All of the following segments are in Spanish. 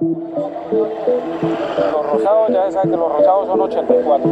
Los rosados, ya saben que los rosados son 84.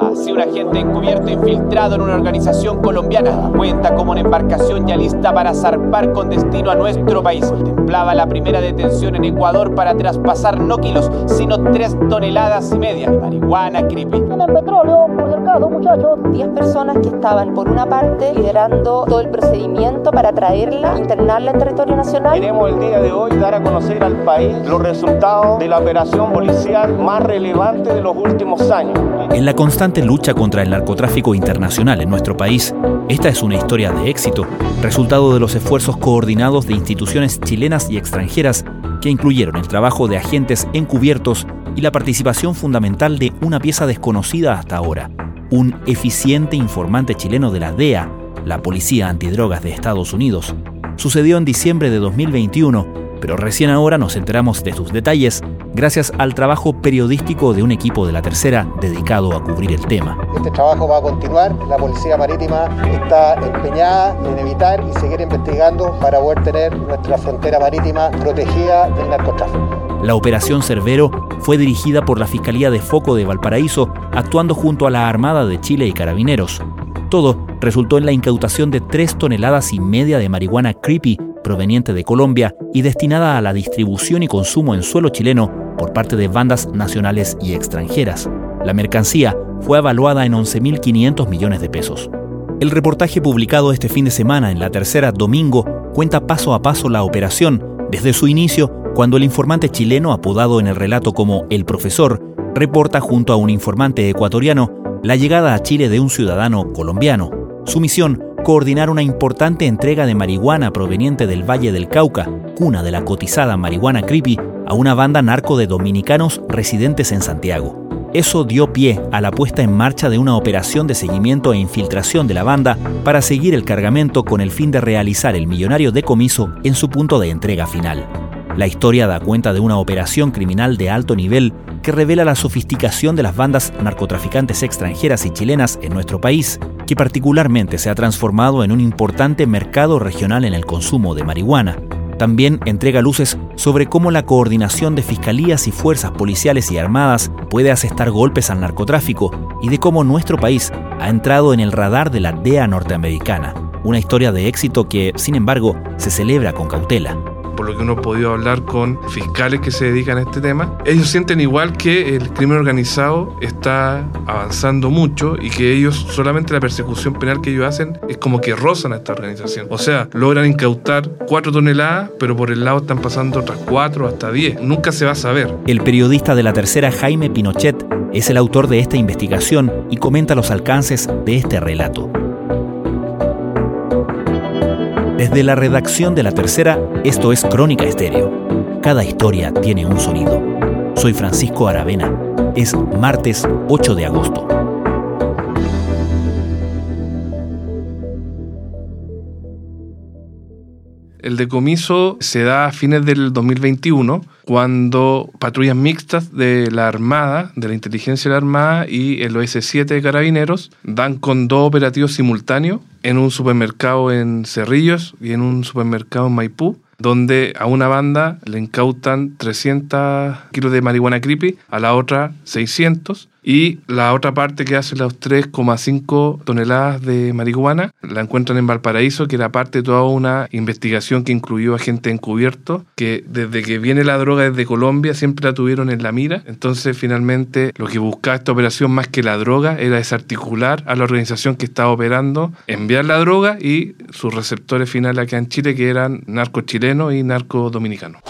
Así un agente encubierto infiltrado en una organización colombiana cuenta como una embarcación ya lista para zarpar con destino a nuestro país. Contemplaba la primera detención en Ecuador para traspasar no kilos, sino tres toneladas y media de marihuana creepy. Tienen petróleo por cercado, muchachos. 10 personas que estaban, por una parte, liderando todo el procedimiento para traerla, internarla en territorio nacional. Queremos el día de hoy dar a conocer al país los resultados de la operación policial más relevante de los últimos años. En la constante lucha contra el narcotráfico internacional en nuestro país, esta es una historia de éxito, resultado de los esfuerzos coordinados de instituciones chilenas y extranjeras que incluyeron el trabajo de agentes encubiertos y la participación fundamental de una pieza desconocida hasta ahora, un eficiente informante chileno de la DEA, la Policía Antidrogas de Estados Unidos. Sucedió en diciembre de 2021 pero recién ahora nos enteramos de sus detalles gracias al trabajo periodístico de un equipo de la tercera dedicado a cubrir el tema. Este trabajo va a continuar, la Policía Marítima está empeñada en evitar y seguir investigando para poder tener nuestra frontera marítima protegida del narcotráfico. La operación Cerbero fue dirigida por la Fiscalía de Foco de Valparaíso, actuando junto a la Armada de Chile y Carabineros. Todo resultó en la incautación de tres toneladas y media de marihuana creepy proveniente de Colombia y destinada a la distribución y consumo en suelo chileno por parte de bandas nacionales y extranjeras. La mercancía fue evaluada en 11.500 millones de pesos. El reportaje publicado este fin de semana en la tercera domingo cuenta paso a paso la operación, desde su inicio, cuando el informante chileno, apodado en el relato como El Profesor, reporta junto a un informante ecuatoriano la llegada a Chile de un ciudadano colombiano. Su misión coordinar una importante entrega de marihuana proveniente del Valle del Cauca, cuna de la cotizada marihuana creepy, a una banda narco de dominicanos residentes en Santiago. Eso dio pie a la puesta en marcha de una operación de seguimiento e infiltración de la banda para seguir el cargamento con el fin de realizar el millonario decomiso en su punto de entrega final. La historia da cuenta de una operación criminal de alto nivel que revela la sofisticación de las bandas narcotraficantes extranjeras y chilenas en nuestro país, que particularmente se ha transformado en un importante mercado regional en el consumo de marihuana. También entrega luces sobre cómo la coordinación de fiscalías y fuerzas policiales y armadas puede asestar golpes al narcotráfico y de cómo nuestro país ha entrado en el radar de la DEA norteamericana. Una historia de éxito que, sin embargo, se celebra con cautela por lo que uno ha podido hablar con fiscales que se dedican a este tema, ellos sienten igual que el crimen organizado está avanzando mucho y que ellos solamente la persecución penal que ellos hacen es como que rozan a esta organización. O sea, logran incautar cuatro toneladas, pero por el lado están pasando otras cuatro hasta diez. Nunca se va a saber. El periodista de la tercera, Jaime Pinochet, es el autor de esta investigación y comenta los alcances de este relato. Desde la redacción de la tercera, esto es Crónica Estéreo. Cada historia tiene un sonido. Soy Francisco Aravena. Es martes 8 de agosto. El decomiso se da a fines del 2021 cuando patrullas mixtas de la Armada, de la Inteligencia de la Armada y el OS-7 de Carabineros dan con dos operativos simultáneos en un supermercado en Cerrillos y en un supermercado en Maipú donde a una banda le incautan 300 kilos de marihuana creepy, a la otra 600, y la otra parte que hace las 3,5 toneladas de marihuana la encuentran en Valparaíso, que era parte de toda una investigación que incluyó a gente encubierto, que desde que viene la droga desde Colombia siempre la tuvieron en la mira. Entonces, finalmente, lo que buscaba esta operación más que la droga era desarticular a la organización que estaba operando, enviar la droga y sus receptores finales acá en Chile, que eran narco chileno y narco dominicano.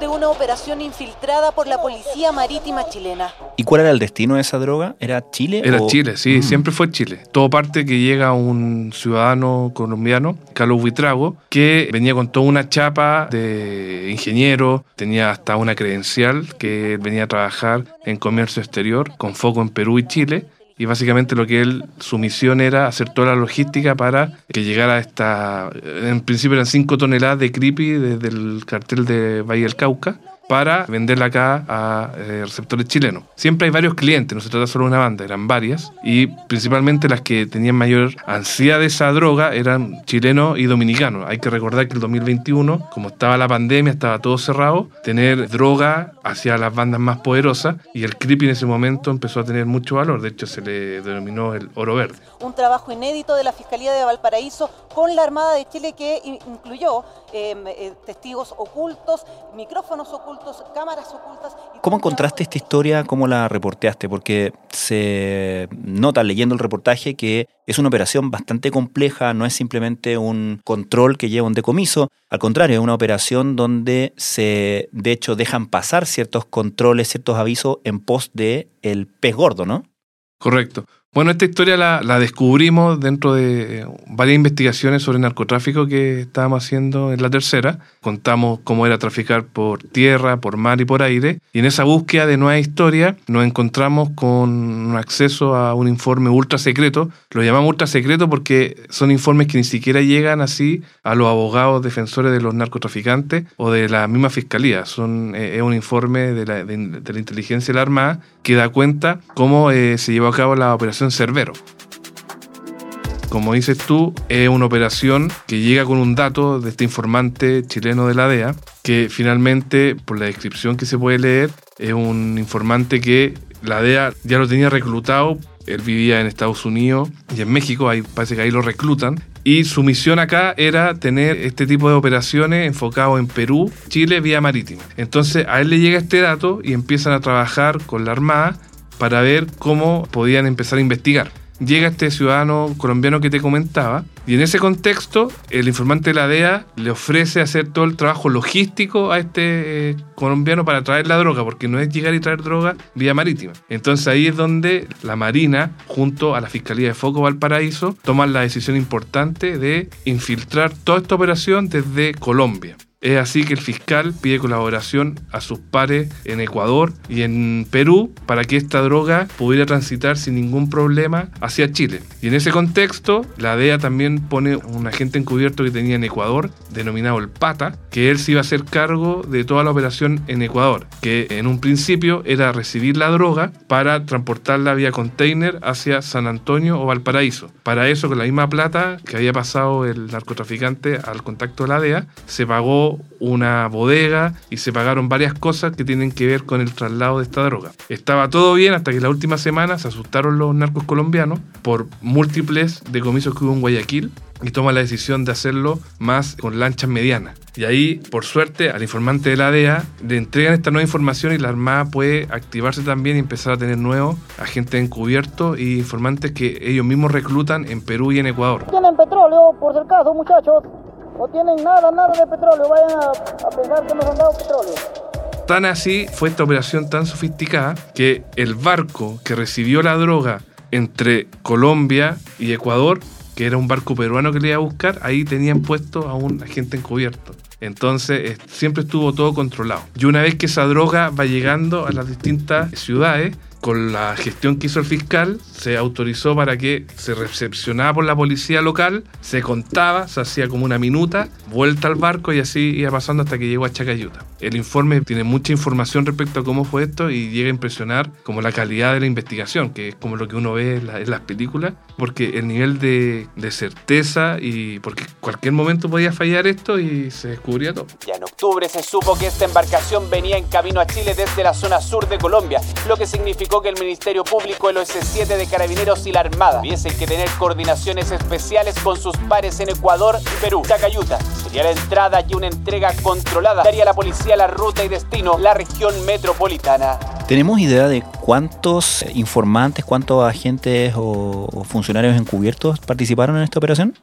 De una operación infiltrada por la Policía Marítima chilena. ¿Y cuál era el destino de esa droga? ¿Era Chile? Era Chile, sí, mm. siempre fue Chile. Todo parte que llega un ciudadano colombiano, Carlos Buitrago, que venía con toda una chapa de ingeniero, tenía hasta una credencial que venía a trabajar en comercio exterior con foco en Perú y Chile y básicamente lo que él, su misión era hacer toda la logística para que llegara esta, en principio eran 5 toneladas de creepy desde el cartel de Valle del Cauca, para venderla acá a eh, receptores chilenos. Siempre hay varios clientes, no se trata solo de una banda, eran varias, y principalmente las que tenían mayor ansiedad de esa droga eran chilenos y dominicanos. Hay que recordar que el 2021, como estaba la pandemia, estaba todo cerrado, tener droga hacia las bandas más poderosas y el creepy en ese momento empezó a tener mucho valor, de hecho se le denominó el oro verde. Un trabajo inédito de la Fiscalía de Valparaíso con la Armada de Chile que incluyó em, eh, testigos ocultos, micrófonos ocultos, cámaras ocultas. ¿Cómo encontraste esta historia? ¿Cómo la reporteaste? Porque se nota leyendo el reportaje que es una operación bastante compleja, no es simplemente un control que lleva un decomiso, al contrario, es una operación donde se, de hecho, dejan pasar ciertos controles, ciertos avisos en pos de el pez gordo, ¿no? Correcto. Bueno, esta historia la, descubrimos dentro de varias investigaciones sobre narcotráfico que estábamos haciendo en la tercera. Contamos cómo era traficar por tierra, por mar y por aire. Y en esa búsqueda de nueva historia nos encontramos con un acceso a un informe ultra secreto. Lo llamamos ultra secreto porque son informes que ni siquiera llegan así a los abogados defensores de los narcotraficantes o de la misma fiscalía. Eh, es un informe de la, de, la inteligencia de la Armada que da cuenta cómo eh, se llevó a cabo la operación Cerbero. Como dices tú, es una operación que llega con un dato de este informante chileno de la DEA, que finalmente, por la descripción que se puede leer, es un informante que la DEA ya lo tenía reclutado. Él vivía en Estados Unidos y en México, ahí parece que ahí lo reclutan. Y su misión acá era tener este tipo de operaciones enfocado en Perú, Chile, vía marítima. Entonces a él le llega este dato y empiezan a trabajar con la Armada para ver cómo podían empezar a investigar. Llega este ciudadano colombiano que te comentaba y en ese contexto el informante de la DEA le ofrece hacer todo el trabajo logístico a este eh, colombiano para traer la droga, porque no es llegar y traer droga vía marítima. Entonces ahí es donde la Marina, junto a la Fiscalía de Foco Valparaíso, toman la decisión importante de infiltrar toda esta operación desde Colombia. Es así que el fiscal pide colaboración a sus pares en Ecuador y en Perú para que esta droga pudiera transitar sin ningún problema hacia Chile. Y en ese contexto, la DEA también pone un agente encubierto que tenía en Ecuador, denominado el Pata, que él se iba a hacer cargo de toda la operación en Ecuador, que en un principio era recibir la droga para transportarla vía container hacia San Antonio o Valparaíso. Para eso, con la misma plata que había pasado el narcotraficante al contacto de la DEA, se pagó una bodega y se pagaron varias cosas que tienen que ver con el traslado de esta droga. Estaba todo bien hasta que la última semana se asustaron los narcos colombianos por múltiples decomisos que hubo en Guayaquil y toma la decisión de hacerlo más con lanchas medianas. Y ahí, por suerte, al informante de la DEA le entregan esta nueva información y la Armada puede activarse también y empezar a tener nuevos agentes encubiertos y informantes que ellos mismos reclutan en Perú y en Ecuador. Tienen petróleo, por si acaso, muchachos. No tienen nada, nada de petróleo. Vayan a, pensar que nos han dado petróleo. Tan así fue esta operación tan sofisticada que el barco que recibió la droga entre Colombia y Ecuador, que era un barco peruano que le iba a buscar, ahí tenían puesto a un agente encubierto. Entonces siempre estuvo todo controlado. Y una vez que esa droga va llegando a las distintas ciudades, con la gestión que hizo el fiscal, se autorizó para que se recepcionaba por la policía local, se contaba, se hacía como una minuta, vuelta al barco y así iba pasando hasta que llegó a Chacayuta. El informe tiene mucha información respecto a cómo fue esto y llega a impresionar como la calidad de la investigación, que es como lo que uno ve en, las películas, porque el nivel de, de, certeza y porque cualquier momento podía fallar esto y se descubría todo. Ya en octubre se supo que esta embarcación venía en camino a Chile desde la zona sur de Colombia, lo que significó que el Ministerio Público, el OS7 de Carabineros y la Armada tuviesen que tener coordinaciones especiales con sus pares en Ecuador y Perú. Chacayuta sería la entrada y una entrega controlada daría a la policía la ruta y destino, la región metropolitana. ¿Tenemos idea de cuántos informantes, cuántos agentes o, funcionarios encubiertos participaron en esta operación?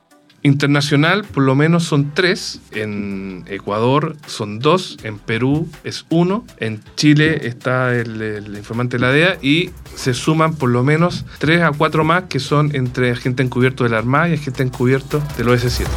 Internacional, por lo menos son tres. En Ecuador son dos. En Perú es uno. En Chile está el, el, informante de la DEA. Y se suman por lo menos tres a cuatro más que son entre agente encubierto de la Armada y agente encubierto del OS7.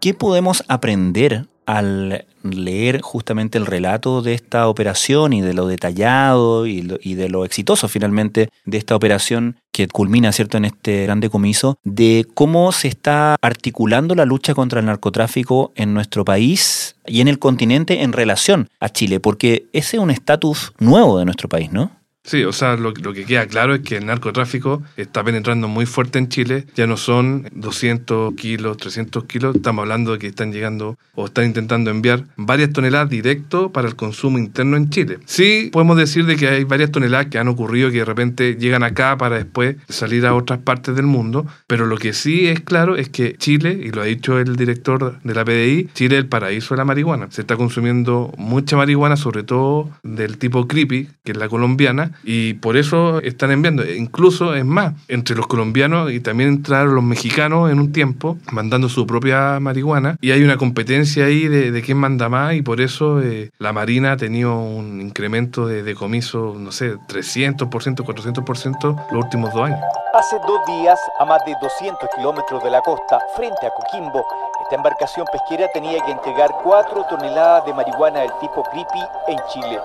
¿Qué podemos aprender al leer justamente el relato de esta operación y de lo detallado y, de lo exitoso finalmente de esta operación que culmina cierto en este gran decomiso, de cómo se está articulando la lucha contra el narcotráfico en nuestro país y en el continente en relación a Chile, porque ese es un estatus nuevo de nuestro país, ¿no? Sí, o sea, lo, que queda claro es que el narcotráfico está penetrando muy fuerte en Chile. Ya no son 200 kilos, 300 kilos. Estamos hablando de que están llegando o están intentando enviar varias toneladas directo para el consumo interno en Chile. Sí, podemos decir de que hay varias toneladas que han ocurrido que de repente llegan acá para después salir a otras partes del mundo. Pero lo que sí es claro es que Chile, y lo ha dicho el director de la PDI, Chile es el paraíso de la marihuana. Se está consumiendo mucha marihuana, sobre todo del tipo creepy, que es la colombiana y por eso están enviando. Incluso, es más, entre los colombianos y también entraron los mexicanos en un tiempo mandando su propia marihuana y hay una competencia ahí de, quién manda más y por eso eh, la Marina ha tenido un incremento de decomiso, no sé, 300%, 400% los últimos dos años. Hace dos días, a más de 200 kilómetros de la costa, frente a Coquimbo, esta embarcación pesquera tenía que entregar 4 toneladas de marihuana del tipo creepy en Chile.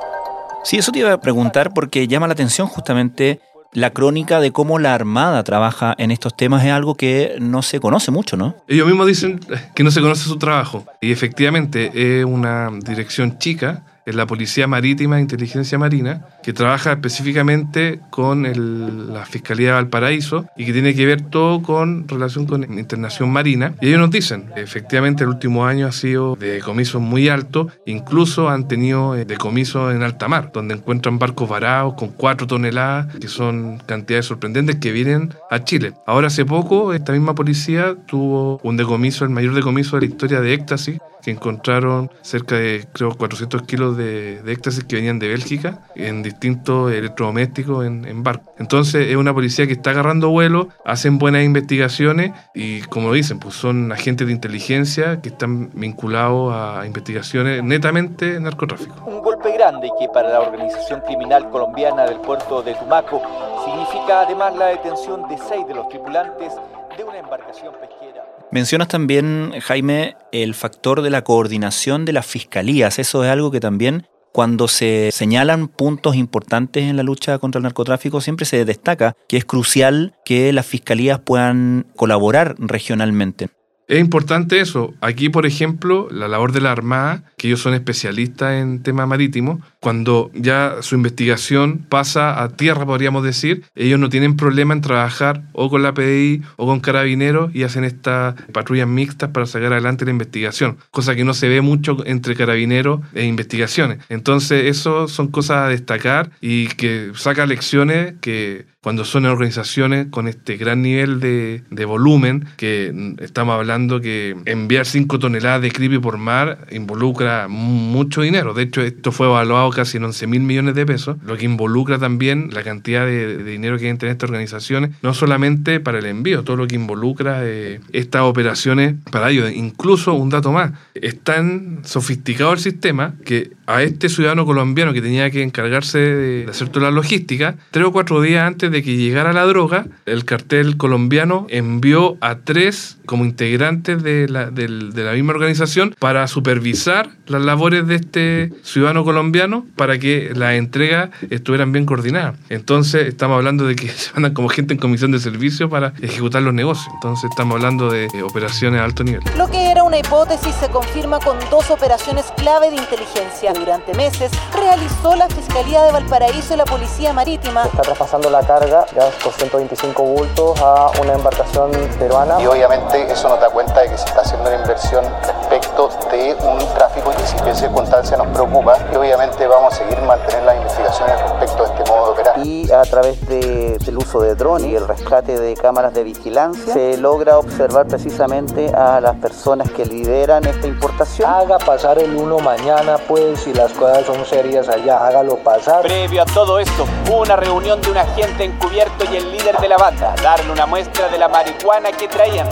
Sí, eso te iba a preguntar porque llama la atención justamente la crónica de cómo la Armada trabaja en estos temas es algo que no se conoce mucho, ¿no? Ellos mismos dicen que no se conoce su trabajo y efectivamente es una dirección chica es la Policía Marítima e Inteligencia Marina, que trabaja específicamente con la Fiscalía de Valparaíso y que tiene que ver todo con relación con internación marina. Y ellos nos dicen, efectivamente el último año ha sido de decomisos muy altos, incluso han tenido eh, decomisos en alta mar, donde encuentran barcos varados con cuatro toneladas, que son cantidades sorprendentes que vienen a Chile. Ahora hace poco esta misma policía tuvo un decomiso, el mayor decomiso de la historia de éxtasis, encontraron cerca de, creo, 400 kilos de, éxtasis que venían de Bélgica en distintos electrodomésticos en, en barcos. Entonces es una policía que está agarrando vuelo, hacen buenas investigaciones y como dicen, pues son agentes de inteligencia que están vinculados a investigaciones netamente narcotráfico. Un golpe grande que para la organización criminal colombiana del puerto de Tumaco significa además la detención de seis de los tripulantes de una embarcación pesquera. Mencionas también, Jaime, el factor de la coordinación de las fiscalías. Eso es algo que también cuando se señalan puntos importantes en la lucha contra el narcotráfico, siempre se destaca que es crucial que las fiscalías puedan colaborar regionalmente. Es importante eso. Aquí, por ejemplo, la labor de la Armada, que ellos son especialistas en tema marítimo, cuando ya su investigación pasa a tierra, podríamos decir, ellos no tienen problema en trabajar o con la PDI o con carabineros y hacen estas patrullas mixtas para sacar adelante la investigación, cosa que no se ve mucho entre carabineros e investigaciones. Entonces, eso son cosas a destacar y que saca lecciones que cuando son organizaciones con este gran nivel de, de volumen, que estamos hablando que enviar 5 toneladas de creepy por mar involucra mucho dinero. De hecho, esto fue evaluado casi en 11 mil millones de pesos, lo que involucra también la cantidad de, dinero que hay entre estas organizaciones, no solamente para el envío, todo lo que involucra eh, estas operaciones para ellos. Incluso, un dato más, es tan sofisticado el sistema que a este ciudadano colombiano que tenía que encargarse de, hacer toda la logística, tres o cuatro días antes de que llegara la droga, el cartel colombiano envió a tres como integrantes de la, de la misma organización para supervisar las labores de este ciudadano colombiano para que las entregas estuvieran bien coordinadas. Entonces estamos hablando de que se mandan como gente en comisión de servicio para ejecutar los negocios. Entonces estamos hablando de operaciones a alto nivel. Lo que era una hipótesis se confirma con dos operaciones clave de inteligencia durante meses realizó la Fiscalía de Valparaíso y la Policía Marítima. está traspasando la carga, ya 225 bultos a una embarcación peruana. Y obviamente eso nos da cuenta de que se está haciendo una inversión respecto de un tráfico que si en circunstancia nos preocupa y obviamente vamos a seguir mantener las investigaciones respecto a este modo de operar. Y a través del uso de drones y el rescate de cámaras de vigilancia se logra observar precisamente a las personas que lideran esta importación. Haga pasar el uno mañana pues si las cosas son serias allá, hágalo pasar. Previo a todo esto, hubo una reunión de un agente encubierto y el líder de la banda, darle una muestra de la marihuana que traían.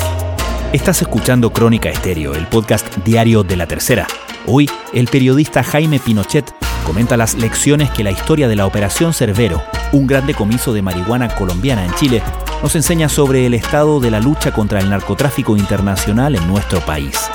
Estás escuchando Crónica Estéreo, el podcast diario de La Tercera. Hoy, el periodista Jaime Pinochet comenta las lecciones que la historia de la Operación Cervero, un gran decomiso de marihuana colombiana en Chile, nos enseña sobre el estado de la lucha contra el narcotráfico internacional en nuestro país.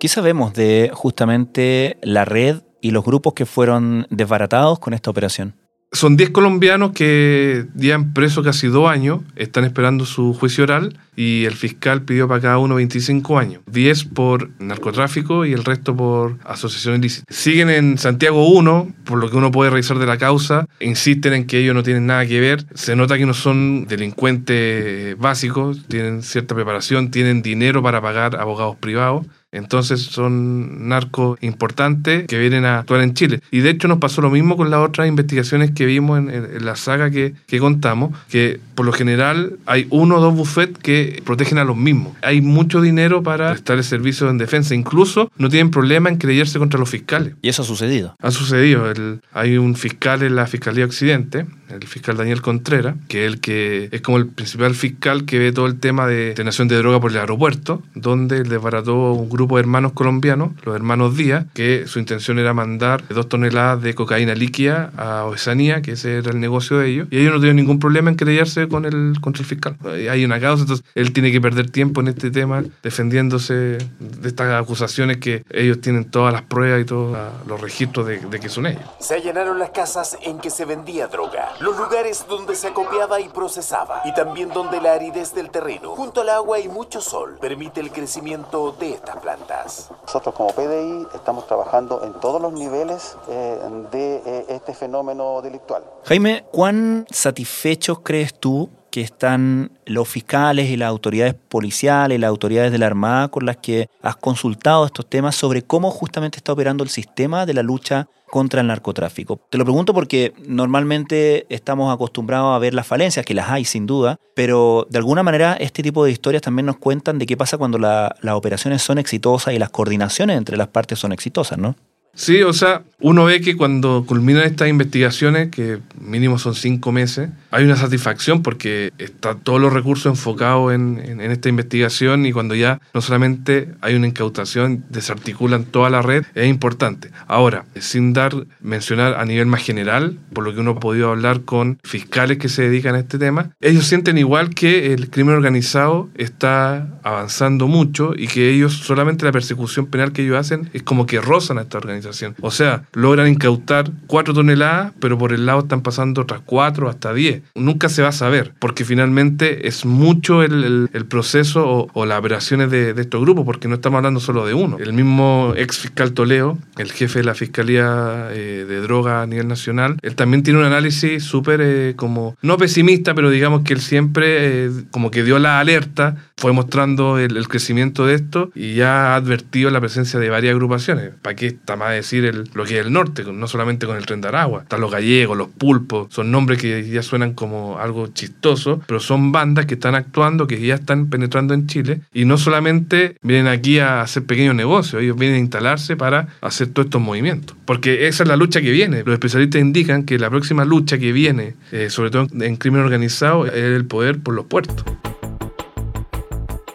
¿Qué sabemos de justamente la red y los grupos que fueron desbaratados con esta operación? Son 10 colombianos que llevan preso casi dos años, están esperando su juicio oral y el fiscal pidió para cada uno 25 años. 10 por narcotráfico y el resto por asociación ilícita. Siguen en Santiago 1, por lo que uno puede revisar de la causa, insisten en que ellos no tienen nada que ver. Se nota que no son delincuentes básicos, tienen cierta preparación, tienen dinero para pagar abogados privados. Entonces son narcos importantes que vienen a actuar en Chile. Y de hecho nos pasó lo mismo con las otras investigaciones que vimos en, la saga que, que, contamos, que por lo general hay uno o dos bufetes que protegen a los mismos. Hay mucho dinero para prestar el servicio en defensa. Incluso no tienen problema en creyerse contra los fiscales. ¿Y eso ha sucedido? Ha sucedido. hay un fiscal en la Fiscalía Occidente el fiscal Daniel Contreras, que es el que es como el principal fiscal que ve todo el tema de detención de droga por el aeropuerto, donde desbarató un grupo de hermanos colombianos, los hermanos Díaz, que su intención era mandar dos toneladas de cocaína líquida a Oceanía, que ese era el negocio de ellos, y ellos no tuvieron ningún problema en creyarse con el, contra el fiscal. Hay una causa, entonces él tiene que perder tiempo en este tema defendiéndose de estas acusaciones que ellos tienen todas las pruebas y todos los registros de, de que son ellos. Se allanaron las casas en que se vendía droga los lugares donde se acopiaba y procesaba, y también donde la aridez del terreno, junto al agua y mucho sol, permite el crecimiento de estas plantas. Nosotros como PDI estamos trabajando en todos los niveles eh, de eh, este fenómeno delictual. Jaime, ¿cuán satisfechos crees tú que están los fiscales y las autoridades policiales, las autoridades de la Armada con las que has consultado estos temas sobre cómo justamente está operando el sistema de la lucha contra el narcotráfico. Te lo pregunto porque normalmente estamos acostumbrados a ver las falencias, que las hay sin duda, pero de alguna manera este tipo de historias también nos cuentan de qué pasa cuando las operaciones son exitosas y las coordinaciones entre las partes son exitosas, ¿no? Sí, o sea, uno ve que cuando culminan estas investigaciones, que mínimo son cinco meses, hay una satisfacción porque están todos los recursos enfocados en, esta investigación y cuando ya no solamente hay una incautación, desarticulan toda la red, es importante. Ahora, sin dar, mencionar a nivel más general, por lo que uno ha podido hablar con fiscales que se dedican a este tema, ellos sienten igual que el crimen organizado está avanzando mucho y que ellos solamente la persecución penal que ellos hacen es como que rozan a esta organización o sea, logran incautar cuatro toneladas, pero por el lado están pasando otras cuatro hasta diez. Nunca se va a saber, porque finalmente es mucho el, proceso o, las operaciones de, estos grupos, porque no estamos hablando solo de uno. El mismo ex fiscal Toleo, el jefe de la Fiscalía eh, de Droga a nivel nacional, él también tiene un análisis súper eh, como, no pesimista, pero digamos que él siempre eh, como que dio la alerta, fue mostrando el, crecimiento de esto y ya ha advertido la presencia de varias agrupaciones. ¿Para qué está más decir el, lo que es el norte, no solamente con el tren de Aragua. Están los gallegos, los pulpos, son nombres que ya suenan como algo chistoso, pero son bandas que están actuando, que ya están penetrando en Chile y no solamente vienen aquí a hacer pequeños negocios, ellos vienen a instalarse para hacer todos estos movimientos. Porque esa es la lucha que viene. Los especialistas indican que la próxima lucha que viene, eh, sobre todo en crimen organizado, es el poder por los puertos.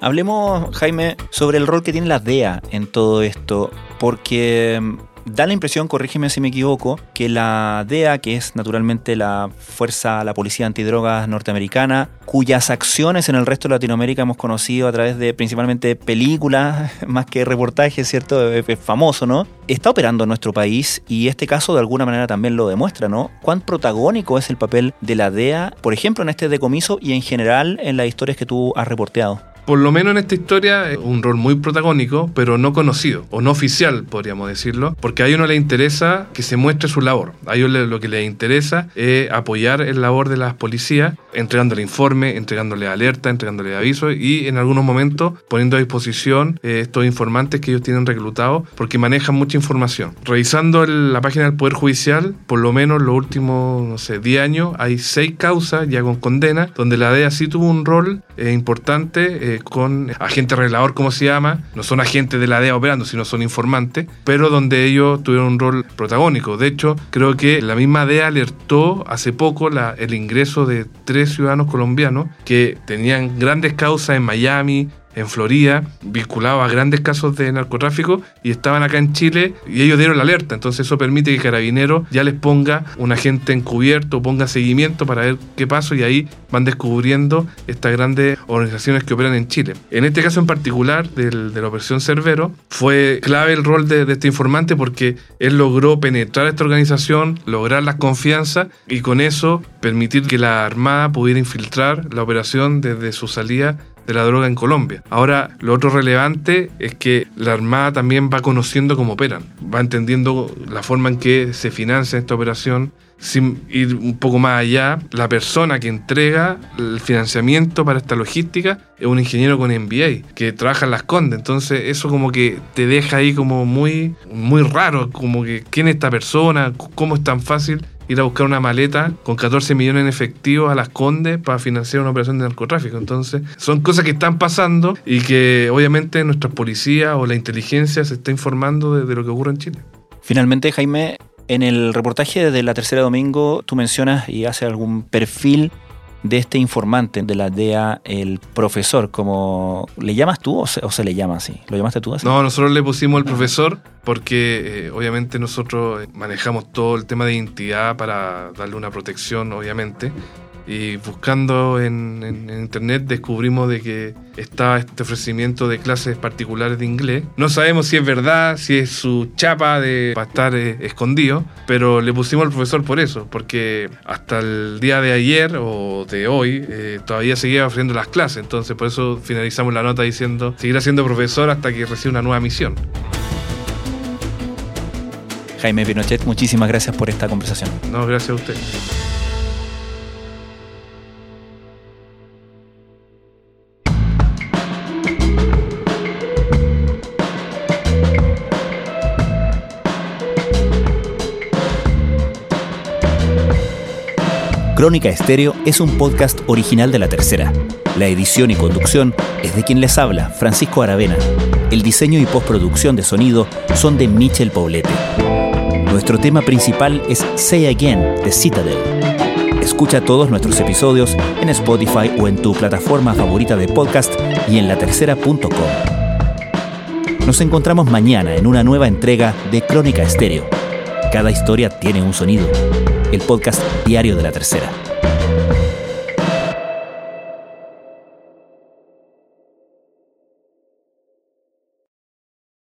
Hablemos, Jaime, sobre el rol que tiene la DEA en todo esto, porque Da la impresión, corrígeme si me equivoco, que la DEA, que es naturalmente la fuerza, la policía antidrogas norteamericana, cuyas acciones en el resto de Latinoamérica hemos conocido a través de principalmente películas, más que reportajes, ¿cierto? Famoso, ¿no? Está operando en nuestro país y este caso de alguna manera también lo demuestra, ¿no? Cuán protagónico es el papel de la DEA, por ejemplo, en este decomiso y en general en las historias que tú has reporteado por lo menos en esta historia, un rol muy protagónico, pero no conocido, o no oficial, podríamos decirlo, porque a ellos no les interesa que se muestre su labor. A ellos lo que les interesa es apoyar el labor de las policías, entregándole informe, entregándole alerta, entregándole avisos y en algunos momentos poniendo a disposición eh, estos informantes que ellos tienen reclutados, porque manejan mucha información. Revisando la página del Poder Judicial, por lo menos los últimos, no sé, 10 años, hay 6 causas ya con condena, donde la DEA sí tuvo un rol eh, importante. Eh, con agente arreglador, como se llama. No son agentes de la DEA operando, sino son informantes, pero donde ellos tuvieron un rol protagónico. De hecho, creo que la misma DEA alertó hace poco el ingreso de tres ciudadanos colombianos que tenían grandes causas en Miami, en Florida, vinculados a grandes casos de narcotráfico, y estaban acá en Chile y ellos dieron la alerta. Entonces eso permite que Carabineros ya les ponga un agente encubierto, ponga seguimiento para ver qué pasó y ahí van descubriendo estas grandes organizaciones que operan en Chile. En este caso en particular de la operación Cerbero, fue clave el rol de, de este informante porque él logró penetrar esta organización, lograr la confianza y con eso permitir que la Armada pudiera infiltrar la operación desde su salida de la droga en Colombia. Ahora, lo otro relevante es que la Armada también va conociendo cómo operan, va entendiendo la forma en que se financia esta operación. Sin ir un poco más allá, la persona que entrega el financiamiento para esta logística es un ingeniero con MBA que trabaja en las Condes. Entonces, eso como que te deja ahí como muy, muy raro, como que quién es esta persona, cómo es tan fácil ir a buscar una maleta con 14 millones en efectivo a las Condes para financiar una operación de narcotráfico. Entonces, son cosas que están pasando y que obviamente nuestra policía o la inteligencia se está informando de, de lo que ocurre en Chile. Finalmente, Jaime, en el reportaje de la tercera domingo tú mencionas y haces algún perfil de este informante de la DEA, el profesor, como le llamas tú o se, o se le llama así? ¿Lo llamaste tú así? No, nosotros le pusimos el profesor porque eh, obviamente nosotros manejamos todo el tema de identidad para darle una protección, obviamente. Y buscando en, en- en internet descubrimos de que está este ofrecimiento de clases particulares de inglés. No sabemos si es verdad, si es su chapa de para estar eh, escondido, pero le pusimos al profesor por eso, porque hasta el día de ayer o de hoy eh, todavía seguía ofreciendo las clases. Entonces por eso finalizamos la nota diciendo seguirá siendo profesor hasta que reciba una nueva misión. Jaime Pinochet, muchísimas gracias por esta conversación. No, gracias a usted. Crónica Estéreo es un podcast original de La Tercera. La edición y conducción es de quien les habla, Francisco Aravena. El diseño y postproducción de sonido son de Michel Poblete. Nuestro tema principal es Say Again de Citadel. Escucha todos nuestros episodios en Spotify o en tu plataforma favorita de podcast y en latercera.com. Nos encontramos mañana en una nueva entrega de Crónica Estéreo. Cada historia tiene un sonido. El podcast diario de la tercera.